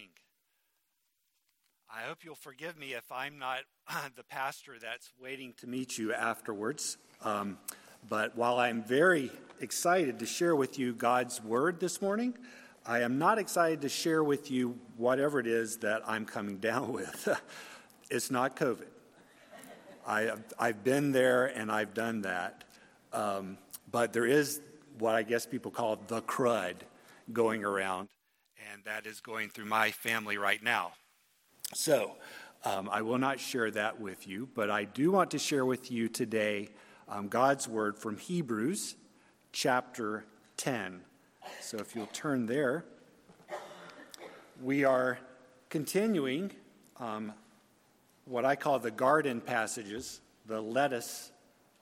morning. I hope you'll forgive me if I'm not the pastor that's waiting to meet you afterwards. Um, but while I'm very excited to share with you God's word this morning, I am not excited to share with you whatever it is that I'm coming down with. it's not COVID. I, I've been there and I've done that. Um, but there is what I guess people call the crud going around, and that is going through my family right now. So um, I will not share that with you, but I do want to share with you today um, God's word from Hebrews chapter 10. So if you'll turn there, we are continuing um, what I call the garden passages, the lettuce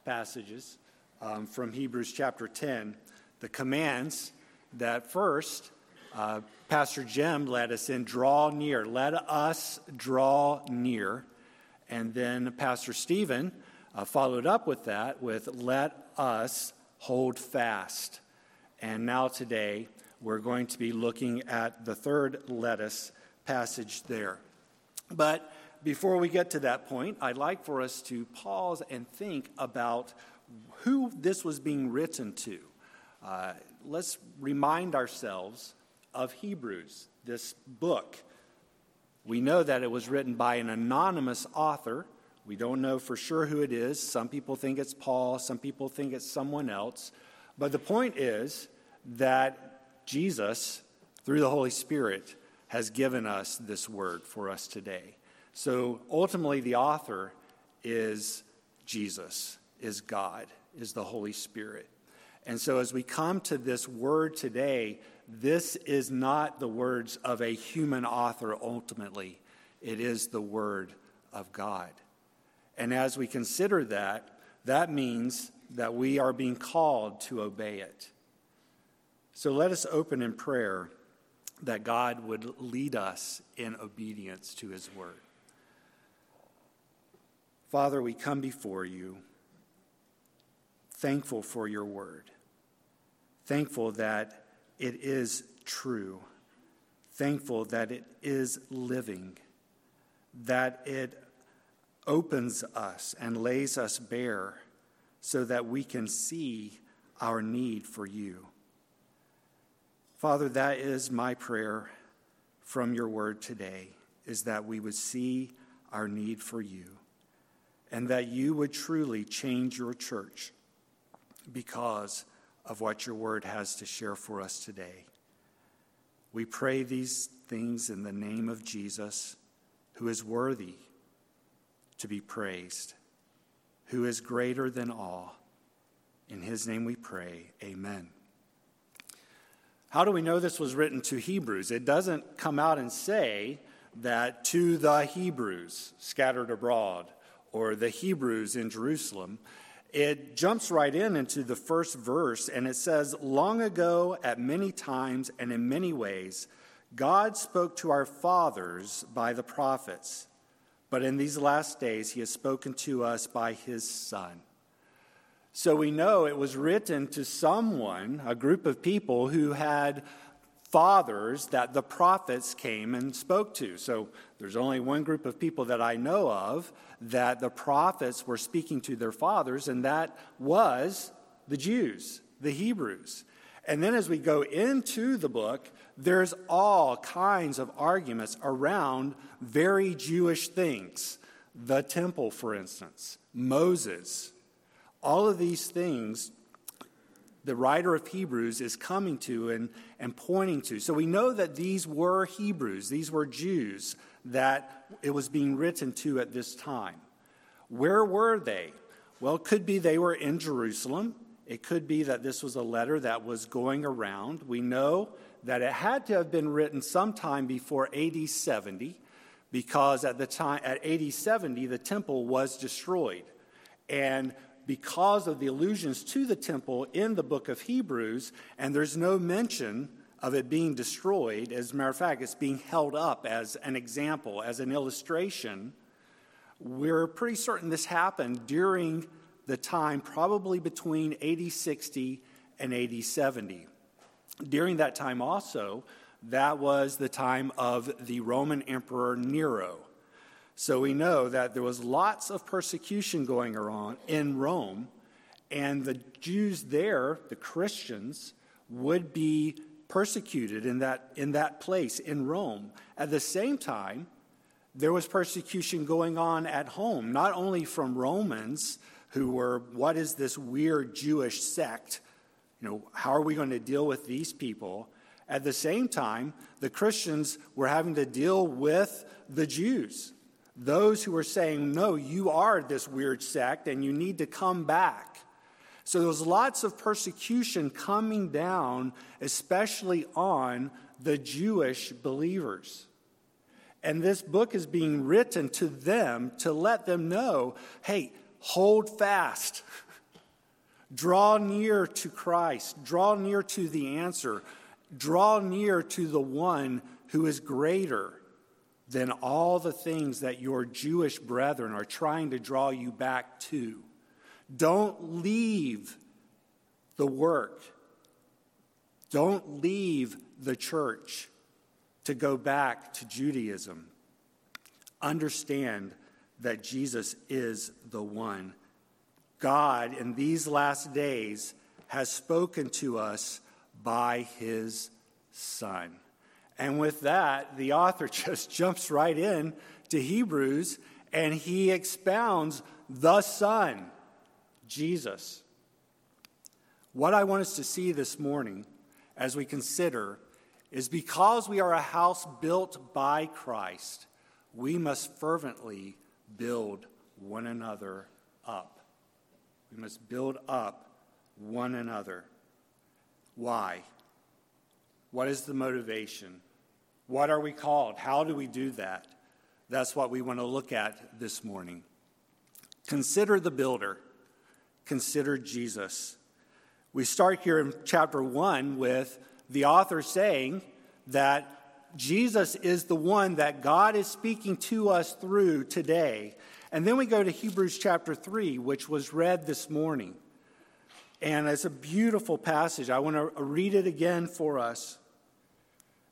passages um, from Hebrews chapter 10, the commands that first uh, Pastor Jim led us in draw near. Let us draw near. And then Pastor Stephen uh, followed up with that with let us hold fast. And now today, we're going to be looking at the third let us passage there. But before we get to that point, I'd like for us to pause and think about who this was being written to. Uh, let's remind ourselves of Hebrews, this book. We know that it was written by an anonymous author. We don't know for sure who it is. Some people think it's Paul, some people think it's someone else. But the point is that Jesus, through the Holy Spirit, has given us this word for us today. So ultimately, the author is Jesus, is God, is the Holy Spirit. And so, as we come to this word today, this is not the words of a human author ultimately, it is the word of God. And as we consider that, that means that we are being called to obey it. So let us open in prayer that God would lead us in obedience to his word. Father, we come before you thankful for your word thankful that it is true, thankful that it is living, that it opens us and lays us bare so that we can see our need for you. Father, that is my prayer from your word today is that we would see our need for you and that you would truly change your church because of what your word has to share for us today. We pray these things in the name of Jesus, who is worthy to be praised, who is greater than all. In his name we pray. Amen. How do we know this was written to Hebrews? It doesn't come out and say that to the Hebrews scattered abroad or the Hebrews in Jerusalem it jumps right in into the first verse and it says, Long ago, at many times and in many ways, God spoke to our fathers by the prophets, but in these last days, he has spoken to us by his Son. So we know it was written to someone, a group of people who had fathers that the prophets came and spoke to. So there's only one group of people that I know of that the prophets were speaking to their fathers, and that was the Jews, the Hebrews. And then as we go into the book, there's all kinds of arguments around very Jewish things. The temple, for instance, Moses. All of these things the writer of Hebrews is coming to and, and pointing to. So we know that these were Hebrews, these were Jews that it was being written to at this time. Where were they? Well, it could be they were in Jerusalem. It could be that this was a letter that was going around. We know that it had to have been written sometime before AD 70 because at the time at AD 70 the temple was destroyed. And because of the allusions to the temple in the book of Hebrews, and there's no mention of it being destroyed. As a matter of fact, it's being held up as an example, as an illustration. We're pretty certain this happened during the time probably between AD 60 and AD 70. During that time, also, That was the time of the Roman Emperor Nero. So we know that there was lots of persecution going on in Rome, and the Jews there, the Christians, would be persecuted in that, in that place in Rome. At the same time, there was persecution going on at home, not only from Romans who were, what is this weird Jewish sect? You know, how are we going to deal with these people? At the same time, the Christians were having to deal with the Jews those who were saying, No, you are this weird sect and you need to come back. So there was lots of persecution coming down, especially on the Jewish believers. And this book is being written to them to let them know hey, hold fast. Draw near to Christ. Draw near to the answer. Draw near to the one who is greater than all the things that your Jewish brethren are trying to draw you back to. Don't leave the work. Don't leave the church to go back to Judaism. Understand that Jesus is the one. God, in these last days, has spoken to us by his Son. And with that, the author just jumps right in to Hebrews and he expounds the Son, Jesus. What I want us to see this morning as we consider is because we are a house built by Christ, we must fervently build one another up. We must build up one another. Why? What is the motivation? What are we called? How do we do that? That's what we want to look at this morning. Consider the builder, consider Jesus. We start here in chapter 1 with the author saying that Jesus is the one that God is speaking to us through today. And then we go to Hebrews chapter 3, which was read this morning. And it's a beautiful passage. I want to read it again for us.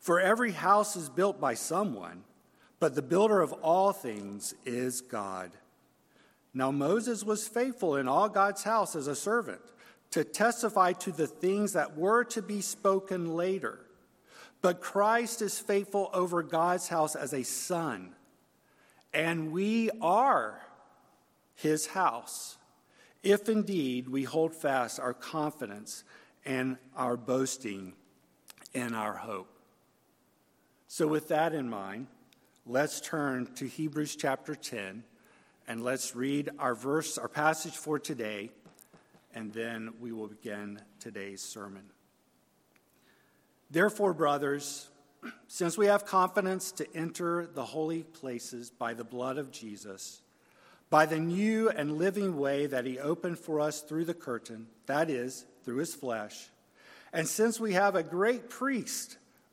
For every house is built by someone, but the builder of all things is God. Now Moses was faithful in all God's house as a servant to testify to the things that were to be spoken later. But Christ is faithful over God's house as a son, and we are his house, if indeed we hold fast our confidence and our boasting and our hope. So, with that in mind, let's turn to Hebrews chapter 10 and let's read our verse, our passage for today, and then we will begin today's sermon. Therefore, brothers, since we have confidence to enter the holy places by the blood of Jesus, by the new and living way that he opened for us through the curtain, that is, through his flesh, and since we have a great priest,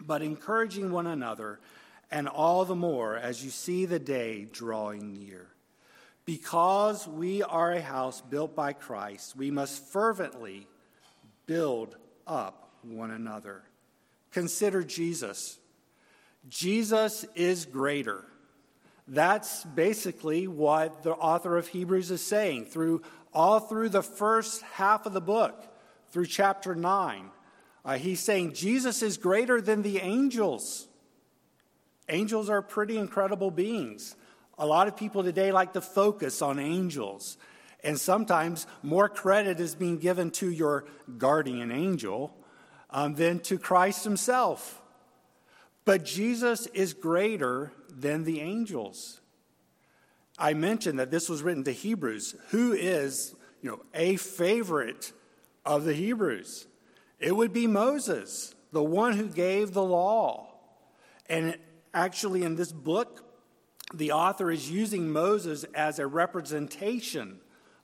but encouraging one another, and all the more as you see the day drawing near. Because we are a house built by Christ, we must fervently build up one another. Consider Jesus. Jesus is greater. That's basically what the author of Hebrews is saying through all through the first half of the book, through chapter 9. Uh, he's saying Jesus is greater than the angels. Angels are pretty incredible beings. A lot of people today like to focus on angels. And sometimes more credit is being given to your guardian angel um, than to Christ himself. But Jesus is greater than the angels. I mentioned that this was written to Hebrews, who is, you know, a favorite of the Hebrews. It would be Moses, the one who gave the law. And actually, in this book, the author is using Moses as a representation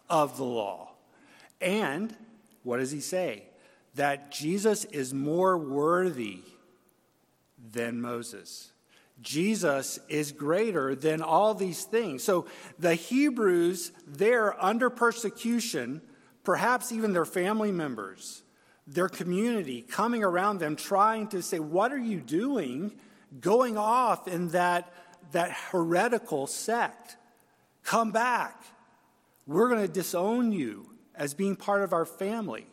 of the law. And what does he say? That Jesus is more worthy than Moses. Jesus is greater than all these things. So the Hebrews, they're under persecution, perhaps even their family members, their community coming around them, trying to say, What are you doing? Going off in that, that heretical sect. Come back. We're going to disown you as being part of our family.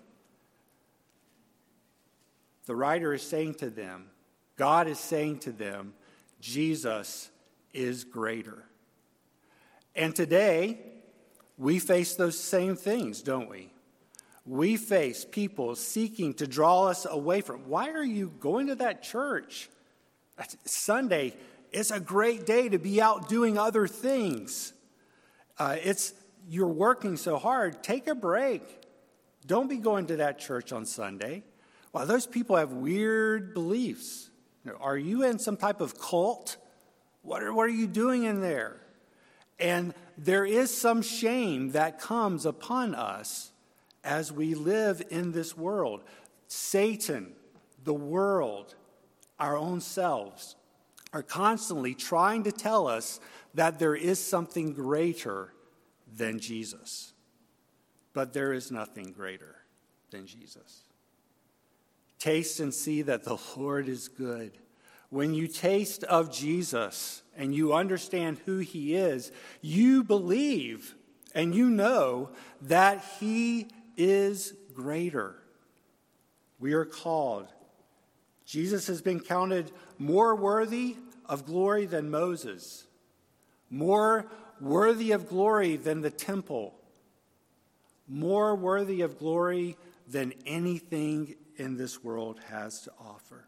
The writer is saying to them, God is saying to them, Jesus is greater. And today, we face those same things, don't we? We face people seeking to draw us away from. Why are you going to that church? Sunday, it's a great day to be out doing other things. Uh, it's you're working so hard, take a break. Don't be going to that church on Sunday. Well, those people have weird beliefs. Are you in some type of cult? What are, what are you doing in there? And there is some shame that comes upon us as we live in this world. Satan, the world, our own selves are constantly trying to tell us that there is something greater than Jesus. But there is nothing greater than Jesus. Taste and see that the Lord is good. When you taste of Jesus and you understand who he is, you believe and you know that he is greater. We are called. Jesus has been counted more worthy of glory than Moses, more worthy of glory than the temple, more worthy of glory than anything in this world has to offer.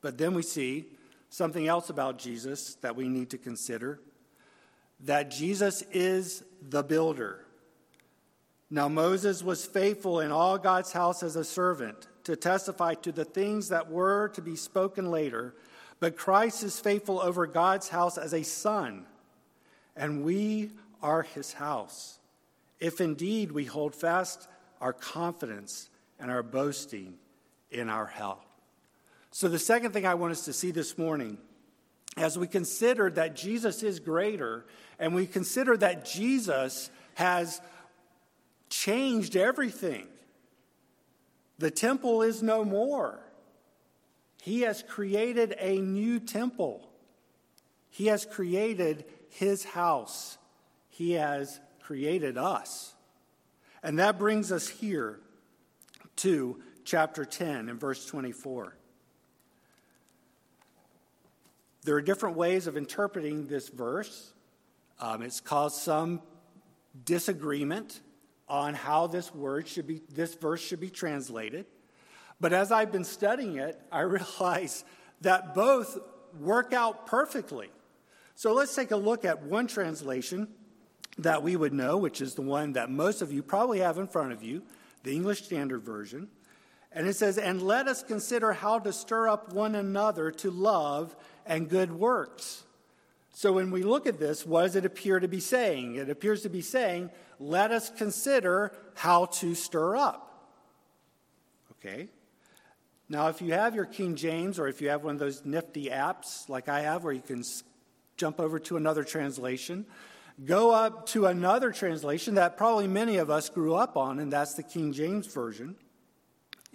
But then we see something else about Jesus that we need to consider that Jesus is the builder. Now, Moses was faithful in all God's house as a servant to testify to the things that were to be spoken later, but Christ is faithful over God's house as a son and we are his house. If indeed we hold fast our confidence and our boasting in our help. So, the second thing I want us to see this morning, as we consider that Jesus is greater and we consider that Jesus has changed everything, the temple is no more. He has created a new temple. He has created his house. He has created us. And that brings us here to chapter 10 and verse 24. There are different ways of interpreting this verse. Um, it's caused some disagreement on how this word should be, this verse should be translated. But as I've been studying it, I realize that both work out perfectly. So let's take a look at one translation that we would know, which is the one that most of you probably have in front of you, the English Standard Version. And it says, And let us consider how to stir up one another to love and good works. So when we look at this, what does it appear to be saying? It appears to be saying, Let us consider how to stir up. Okay? Now, if you have your King James or if you have one of those nifty apps like I have where you can jump over to another translation. Go up to another translation that probably many of us grew up on, and that's the King James Version.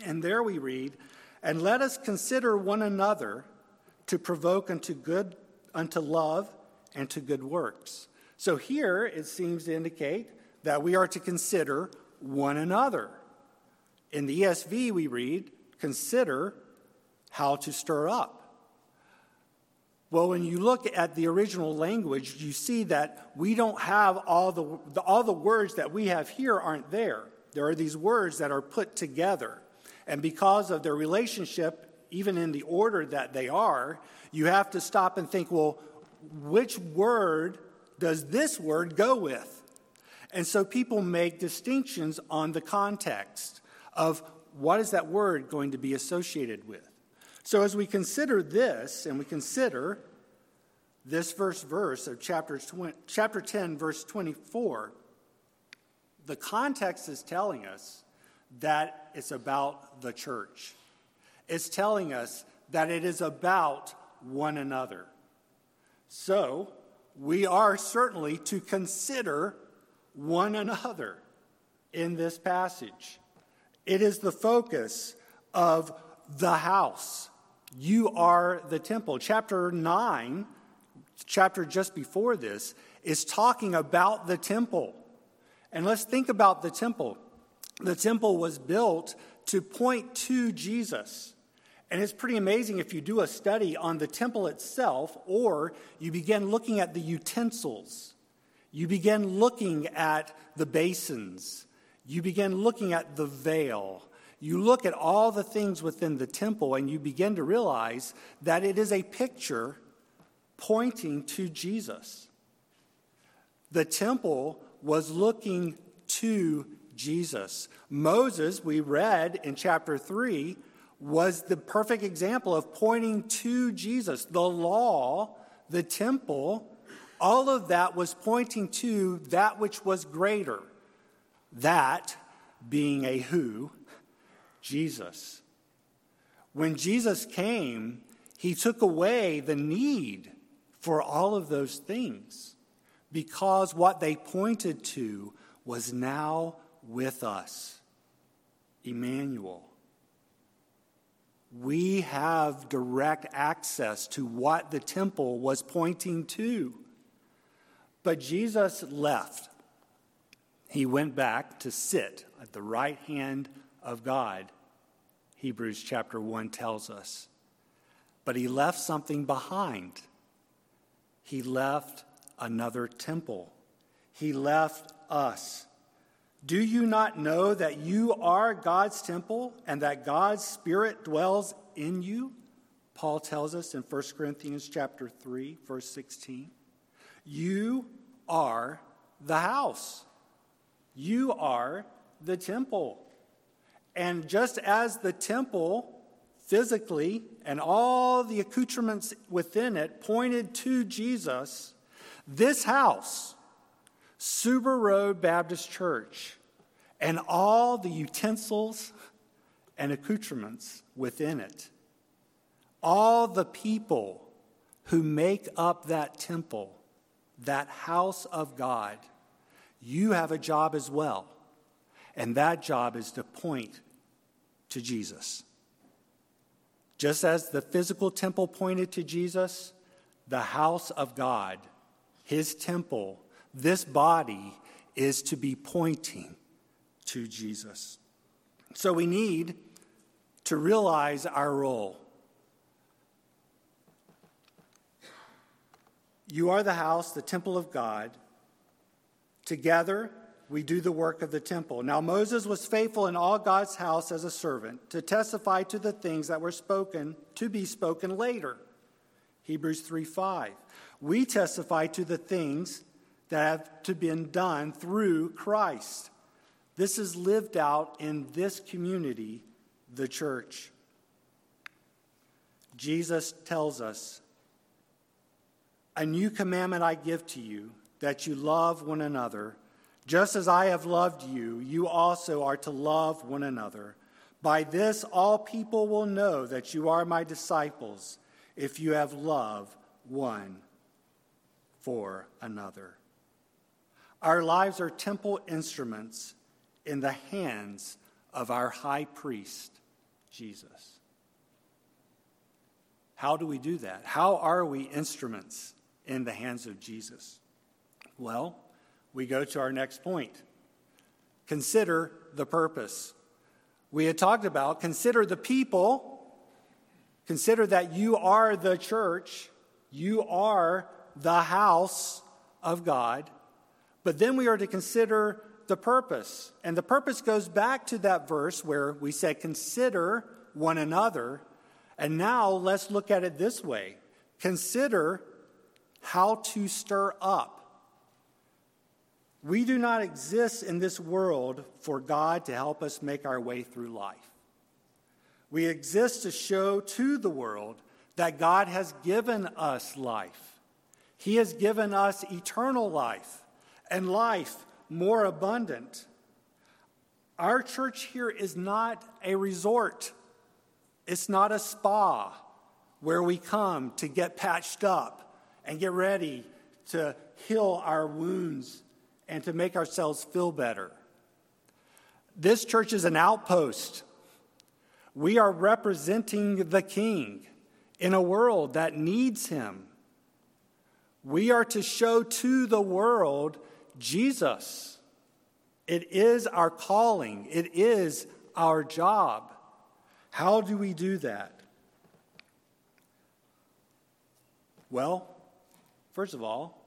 And there we read, And let us consider one another to provoke unto good, unto love, and to good works. So here it seems to indicate that we are to consider one another. In the ESV, we read, Consider how to stir up. Well, when you look at the original language, you see that we don't have all the, the, all the words that we have here aren't there. There are these words that are put together. And because of their relationship, even in the order that they are, you have to stop and think, well, which word does this word go with? And so people make distinctions on the context of what is that word going to be associated with. So as we consider this, and we consider this first verse of chapter, 20, chapter 10, verse 24, the context is telling us that it's about the church. It's telling us that it is about one another. So, we are certainly to consider one another in this passage. It is the focus of the house. You are the temple. Chapter 9, chapter just before this, is talking about the temple. And let's think about the temple. The temple was built to point to Jesus. And it's pretty amazing if you do a study on the temple itself or you begin looking at the utensils. You begin looking at the basins. You begin looking at the veil. You look at all the things within the temple and you begin to realize that it is a picture pointing to Jesus. The temple was looking to Jesus. Moses, we read in chapter 3, was the perfect example of pointing to Jesus. The law, the temple, all of that was pointing to that which was greater. That being a who? Jesus. When Jesus came, he took away the need for all of those things because what they pointed to was now with us. Emmanuel. We have direct access to what the temple was pointing to. But Jesus left. He went back to sit at the right hand of God, Hebrews chapter 1 tells us. But he left something behind. He left another temple. He left us. Do you not know that you are God's temple and that God's Spirit dwells in you? Paul tells us in 1 Corinthians chapter 3, verse 16. You are the house. You are the temple. And just as the temple physically and all the accoutrements within it pointed to Jesus, this house, Suber Road Baptist Church, and all the utensils and accoutrements within it, all the people who make up that temple, that house of God, you have a job as well. And that job is to point to Jesus. Just as the physical temple pointed to Jesus, the house of God, his temple, this body is to be pointing to Jesus. So we need to realize our role. You are the house, the temple of God. Together, we do the work of the temple. Now, Moses was faithful in all God's house as a servant to testify to the things that were spoken, to be spoken later. Hebrews 3 5. We testify to the things that have to been done through Christ. This is lived out in this community, the church. Jesus tells us, A new commandment I give to you, that you love one another. Just as I have loved you, you also are to love one another. By this, all people will know that you are my disciples, if you have love one for another. Our lives are temple instruments in the hands of our high priest, Jesus. How do we do that? How are we instruments in the hands of Jesus? Well, we go to our next point. Consider the purpose. We had talked about consider the people, consider that you are the church, You are the house of God. But then we are to consider the purpose. And the purpose goes back to that verse where we said, Consider one another. And now let's look at it this way consider how to stir up. We do not exist in this world for God to help us make our way through life. We exist to show to the world that God has given us life. He has given us eternal life and life more abundant. Our church here is not a resort, it's not a spa where we come to get patched up and get ready to heal our wounds and to make ourselves feel better. This church is an outpost. We are representing the King in a world that needs him. We are to show to the world Jesus. It is our calling, it is our job. How do we do that? Well, first of all,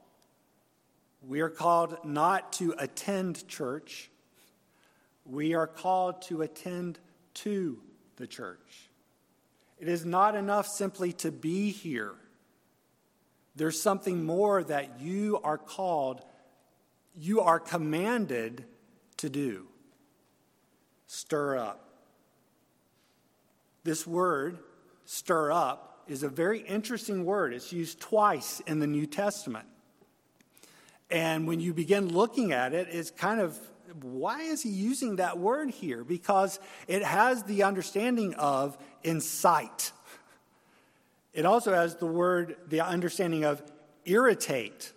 we are called not to attend church, we are called to attend to the church. It is not enough simply to be here. There's something more that you are called, you are commanded to do. Stir up. This word, stir up, is a very interesting word. It's used twice in the New Testament. And when you begin looking at it, it's kind of why is he using that word here? Because it has the understanding of incite. It also has the word, the understanding of irritate.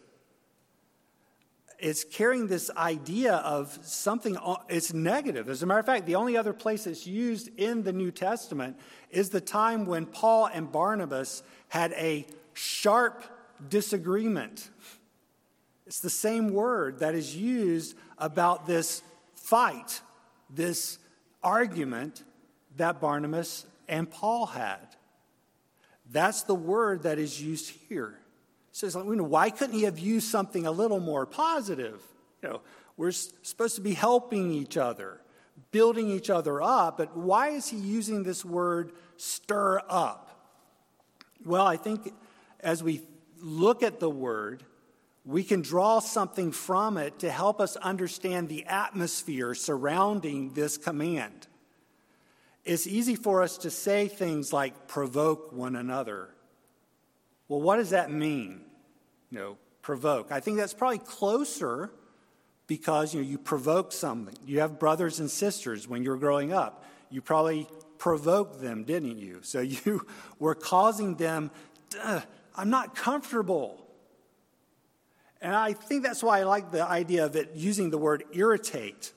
It's carrying this idea of something, it's negative. As a matter of fact, the only other place it's used in the New Testament is the time when Paul and Barnabas had a sharp disagreement. It's the same word that is used about this fight, this argument that Barnabas and Paul had. That's the word that is used here. Says, why couldn't he have used something a little more positive? You know, we're supposed to be helping each other, building each other up, but why is he using this word stir up? Well, I think as we look at the word, we can draw something from it to help us understand the atmosphere surrounding this command. It's easy for us to say things like provoke one another. Well, what does that mean? You know, provoke. I think that's probably closer because you know you provoke something. You have brothers and sisters when you were growing up. You probably provoked them, didn't you? So you were causing them, I'm not comfortable. And I think that's why I like the idea of it using the word irritate.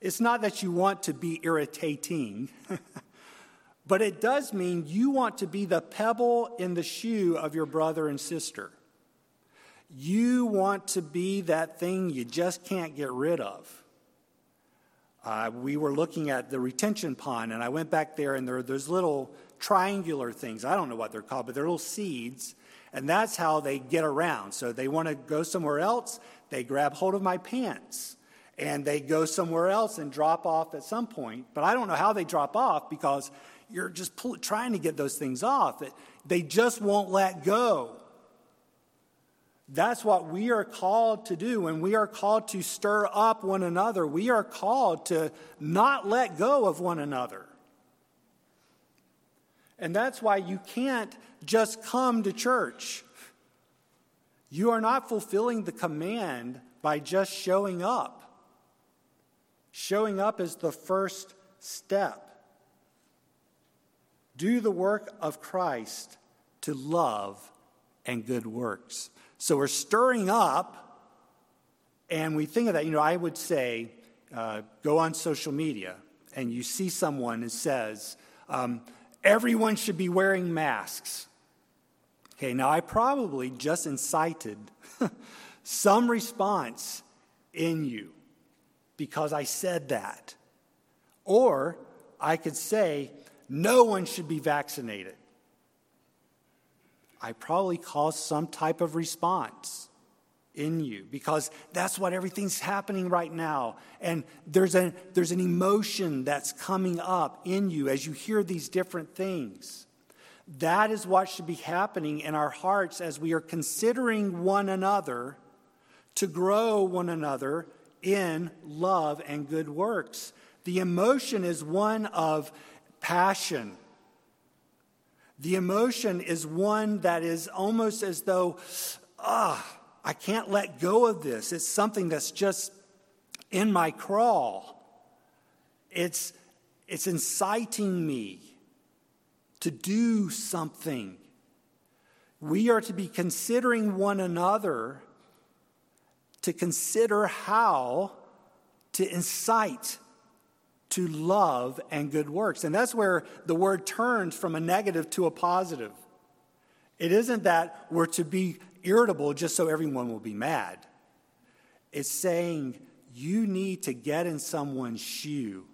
It's not that you want to be irritating, but it does mean you want to be the pebble in the shoe of your brother and sister. You want to be that thing you just can't get rid of. Uh, we were looking at the retention pond, and I went back there, and there are those little triangular things. I don't know what they're called, but they're little seeds and that's how they get around. So they want to go somewhere else, they grab hold of my pants and they go somewhere else and drop off at some point. But I don't know how they drop off because you're just pull, trying to get those things off. They just won't let go. That's what we are called to do. When we are called to stir up one another, we are called to not let go of one another. And that's why you can't just come to church. You are not fulfilling the command by just showing up. Showing up is the first step. Do the work of Christ to love and good works. So we're stirring up, and we think of that. You know, I would say, uh, go on social media, and you see someone that says, um, everyone should be wearing masks. Okay, now I probably just incited some response in you because I said that. Or I could say, no one should be vaccinated. I probably caused some type of response in you because that's what everything's happening right now. And there's, a, there's an emotion that's coming up in you as you hear these different things. That is what should be happening in our hearts as we are considering one another to grow one another in love and good works. The emotion is one of passion. The emotion is one that is almost as though, ah, I can't let go of this. It's something that's just in my crawl. It's, it's inciting me to do something. We are to be considering one another to consider how to incite to love and good works. And that's where the word turns from a negative to a positive. It isn't that we're to be irritable just so everyone will be mad. It's saying you need to get in someone's shoe,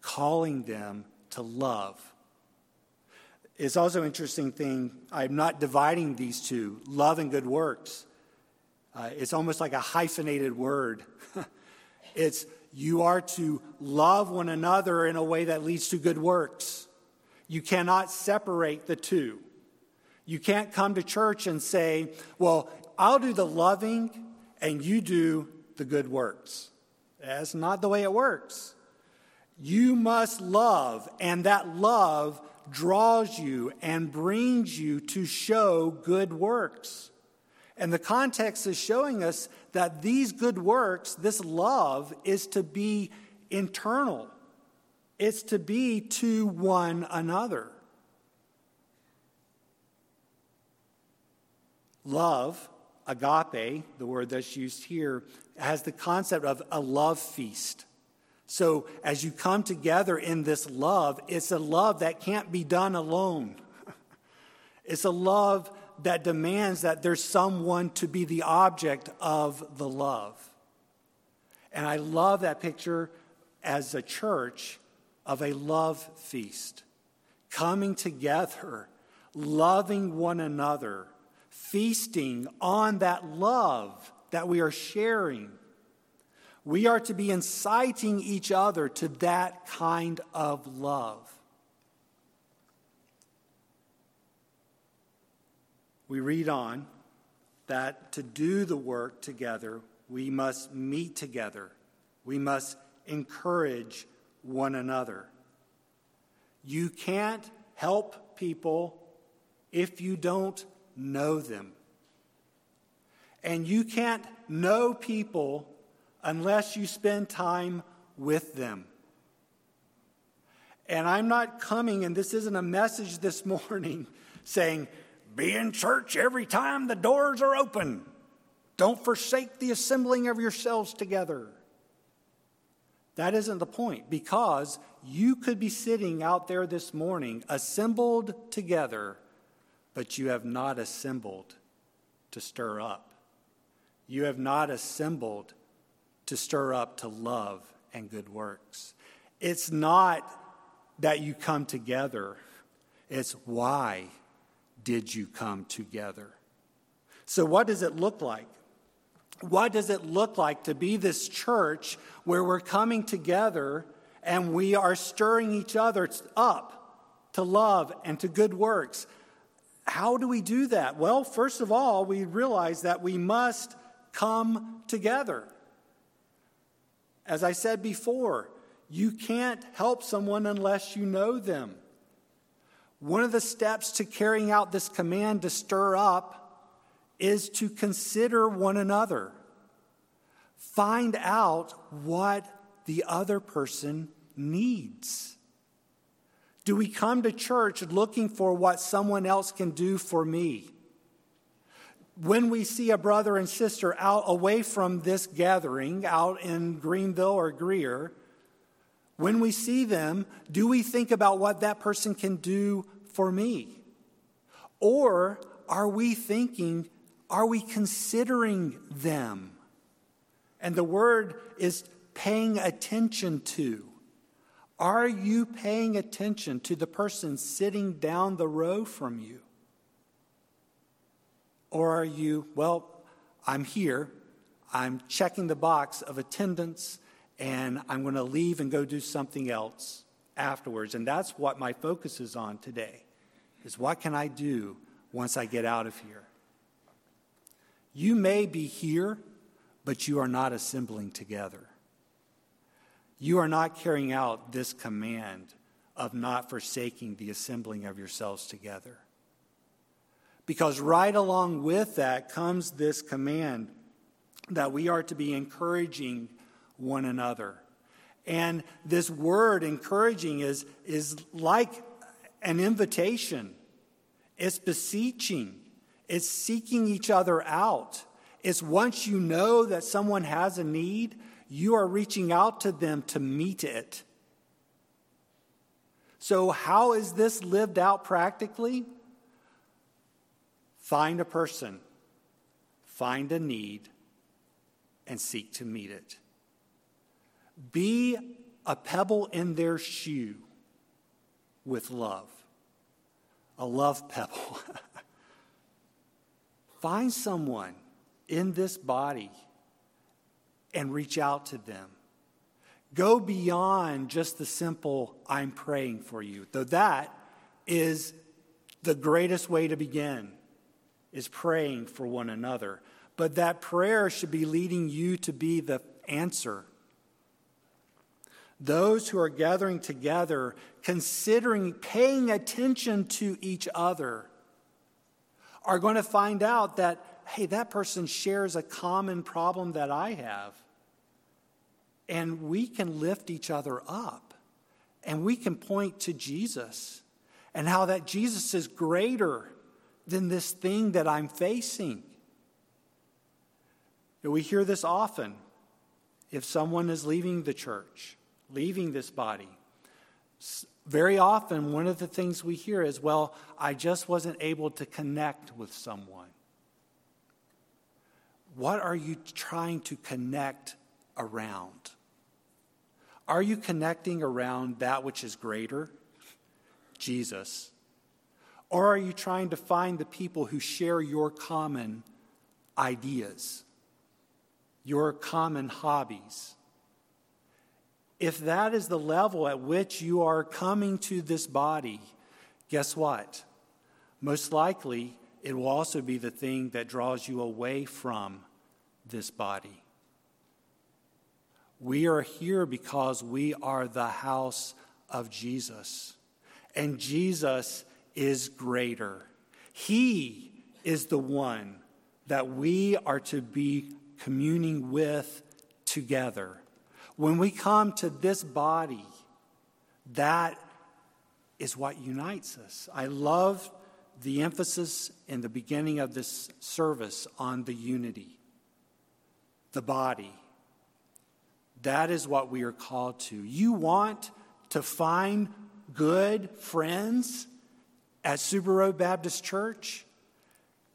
calling them to love. It's also an interesting thing. I'm not dividing these two, love and good works. Uh, it's almost like a hyphenated word. it's you are to love one another in a way that leads to good works. You cannot separate the two. You can't come to church and say, Well, I'll do the loving and you do the good works. That's not the way it works. You must love, and that love draws you and brings you to show good works. And the context is showing us that these good works, this love, is to be internal, it's to be to one another. Love, agape, the word that's used here, has the concept of a love feast. So as you come together in this love, it's a love that can't be done alone. it's a love that demands that there's someone to be the object of the love. And I love that picture as a church of a love feast, coming together, loving one another feasting on that love that we are sharing. We are to be inciting each other to that kind of love. We read on that to do the work together, we must meet together. We must encourage one another. You can't help people if you don't know them. And you can't know people unless you spend time with them. And I'm not coming, and this isn't a message this morning saying, be in church every time the doors are open. Don't forsake the assembling of yourselves together. That isn't the point because you could be sitting out there this morning, assembled together but you have not assembled to stir up. You have not assembled to stir up to love and good works. It's not that you come together, it's why did you come together? So, what does it look like? What does it look like to be this church where we're coming together and we are stirring each other up to love and to good works? How do we do that? Well, first of all, we realize that we must come together. As I said before, you can't help someone unless you know them. One of the steps to carrying out this command to stir up is to consider one another. Find out what the other person needs. Do we come to church looking for what someone else can do for me? When we see a brother and sister out away from this gathering, out in Greenville or Greer, when we see them, do we think about what that person can do for me? Or are we thinking, are we considering them? And the word is paying attention to. Are you paying attention to the person sitting down the row from you? Or are you, well, I'm here, I'm checking the box of attendance, and I'm going to leave and go do something else afterwards. And that's what my focus is on today. Is what can I do once I get out of here? You may be here, but you are not assembling together. You are not carrying out this command of not forsaking the assembling of yourselves together. Because right along with that comes this command that we are to be encouraging one another. And this word encouraging is, is like an invitation, it's beseeching, it's seeking each other out. It's once you know that someone has a need, you are reaching out to them to meet it. So, how is this lived out practically? Find a person, find a need, and seek to meet it. Be a pebble in their shoe with love, a love pebble. Find someone in this body and reach out to them. Go beyond just the simple, I'm praying for you, though that is the greatest way to begin, is praying for one another. But that prayer should be leading you to be the answer. Those who are gathering together, considering, paying attention to each other, are going to find out that, hey, that person shares a common problem that I have. And we can lift each other up. And we can point to Jesus and how that Jesus is greater than this thing that I'm facing. We hear this often. If someone is leaving the church, leaving this body, very often one of the things we hear is, well, I just wasn't able to connect with someone. What are you trying to connect around? Are you connecting around that which is greater, Jesus? Or are you trying to find the people who share your common ideas, your common hobbies? If that is the level at which you are coming to this body, guess what? Most likely, it will also be the thing that draws you away from this body. We are here because we are the house of Jesus. And Jesus is greater. He is the one that we are to be communing with together. When we come to this body, that is what unites us. I love the emphasis in the beginning of this service on the unity, the body. That is what we are called to. You want to find good friends at Road Baptist Church?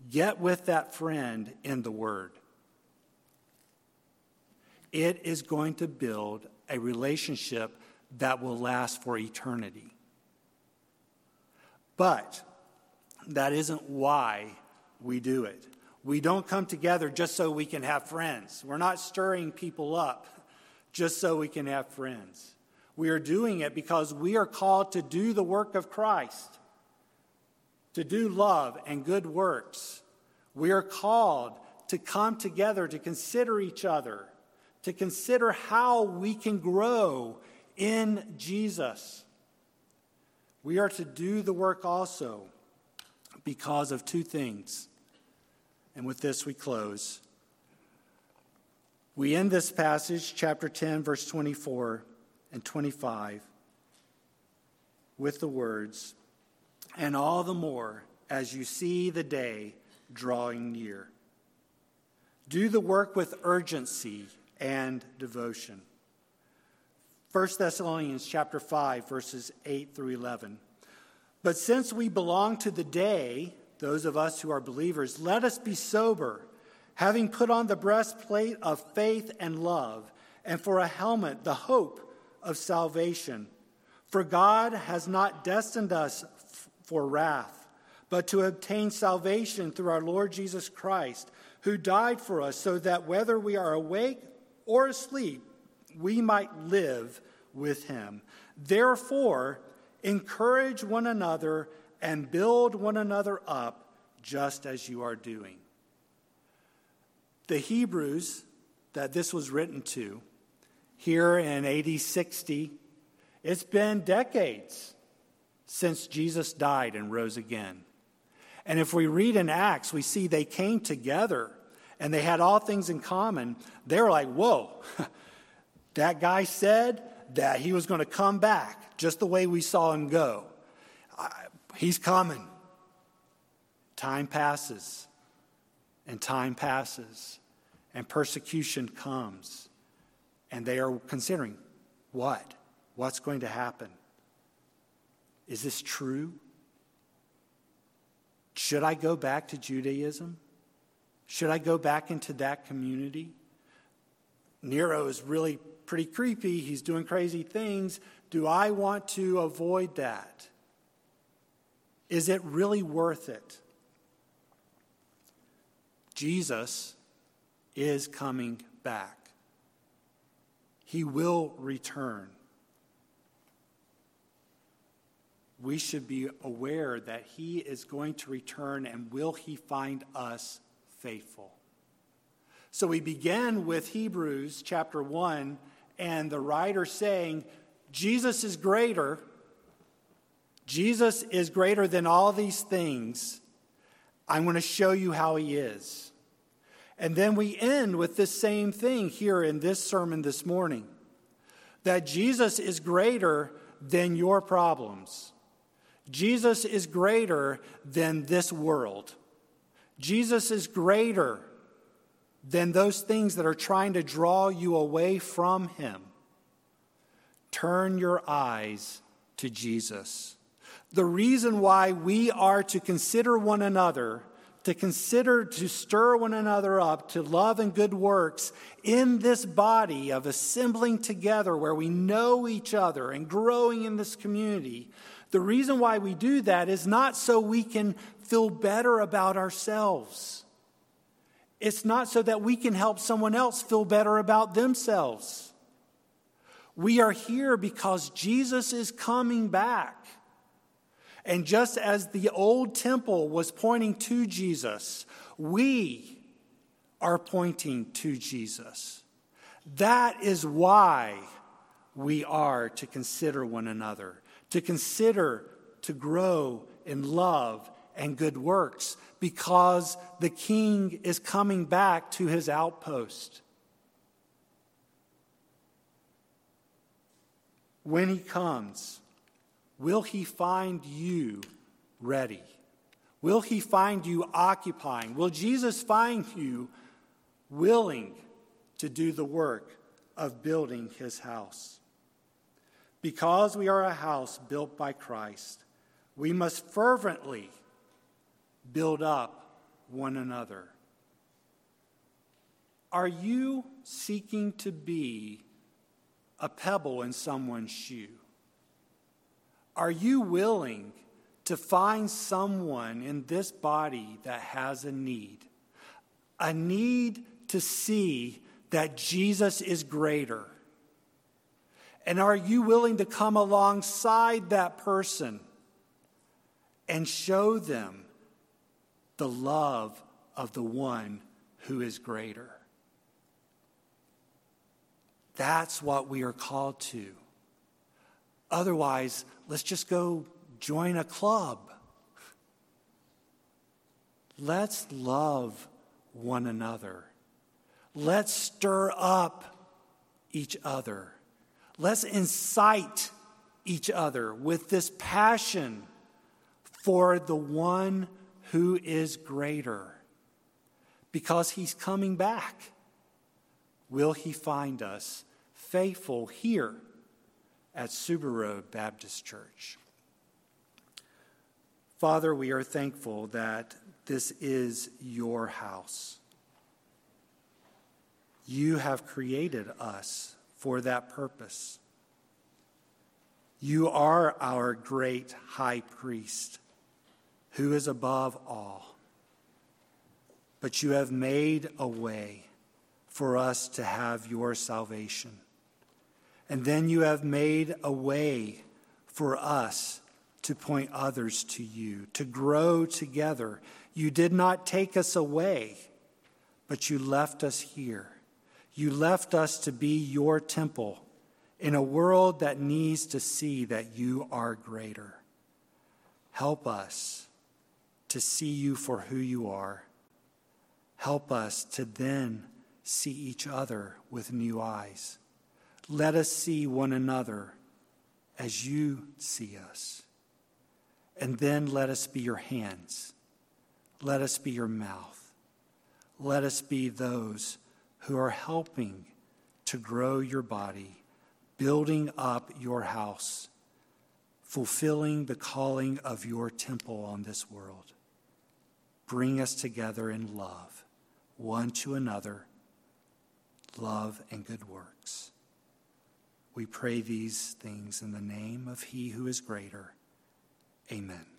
Get with that friend in the Word. It is going to build a relationship that will last for eternity. But that isn't why we do it. We don't come together just so we can have friends. We're not stirring people up just so we can have friends. We are doing it because we are called to do the work of Christ, to do love and good works. We are called to come together to consider each other, to consider how we can grow in Jesus. We are to do the work also because of two things. And with this, we close. We end this passage, chapter 10, verse 24 and 25, with the words, And all the more as you see the day drawing near. Do the work with urgency and devotion. 1 Thessalonians chapter 5 verses 8 through 11. But since we belong to the day, those of us who are believers, let us be sober having put on the breastplate of faith and love, and for a helmet, the hope of salvation. For God has not destined us for wrath, but to obtain salvation through our Lord Jesus Christ, who died for us, so that whether we are awake or asleep, we might live with him. Therefore, encourage one another and build one another up, just as you are doing. The Hebrews that this was written to, here in AD 60, it's been decades since Jesus died and rose again. And if we read in Acts, we see they came together and they had all things in common. They were like, whoa, that guy said that he was going to come back just the way we saw him go. He's coming. Time passes, and time passes, and persecution comes. And they are considering what? What's going to happen? Is this true? Should I go back to Judaism? Should I go back into that community? Nero is really pretty creepy. He's doing crazy things. Do I want to avoid that? Is it really worth it? Jesus is coming back. He will return. we should be aware that He is going to return and will He find us faithful? So we begin with Hebrews chapter 1 and the writer saying, Jesus is greater. Jesus is greater than all these things. I'm going to show you how He is. And then we end with this same thing here in this sermon this morning that Jesus is greater than your problems. Jesus is greater than this world. Jesus is greater than those things that are trying to draw you away from Him. Turn your eyes to Jesus. The reason why we are to consider one another, to consider to stir one another up to love and good works in this body of assembling together where we know each other and growing in this community the reason why we do that is not so we can feel better about ourselves. It's not so that we can help someone else feel better about themselves. We are here because Jesus is coming back. And just as the old temple was pointing to Jesus, we are pointing to Jesus. That is why we are to consider one another to consider to grow in love and good works because the king is coming back to his outpost. When he comes, will he find you ready? Will he find you occupying? Will Jesus find you willing to do the work of building his house? Because we are a house built by Christ, we must fervently build up one another. Are you seeking to be a pebble in someone's shoe? Are you willing to find someone in this body that has a need? A need to see that Jesus is greater and are you willing to come alongside that person and show them the love of the one who is greater? That's what we are called to. Otherwise, let's just go join a club. Let's love one another. Let's stir up each other. Let's incite each other with this passion for the one who is greater because he's coming back. Will he find us faithful here at Subaru Baptist Church? Father, we are thankful that this is your house. You have created us for that purpose. You are our great high priest who is above all. But you have made a way for us to have your salvation. And then you have made a way for us to point others to you, to grow together. You did not take us away, but you left us here. You left us to be your temple in a world that needs to see that you are greater. Help us to see you for who you are. Help us to then see each other with new eyes. Let us see one another as you see us. And then let us be your hands. Let us be your mouth. Let us be those who are helping to grow your body, building up your house, fulfilling the calling of your temple on this world. Bring us together in love, one to another, love and good works. We pray these things in the name of He who is greater. Amen.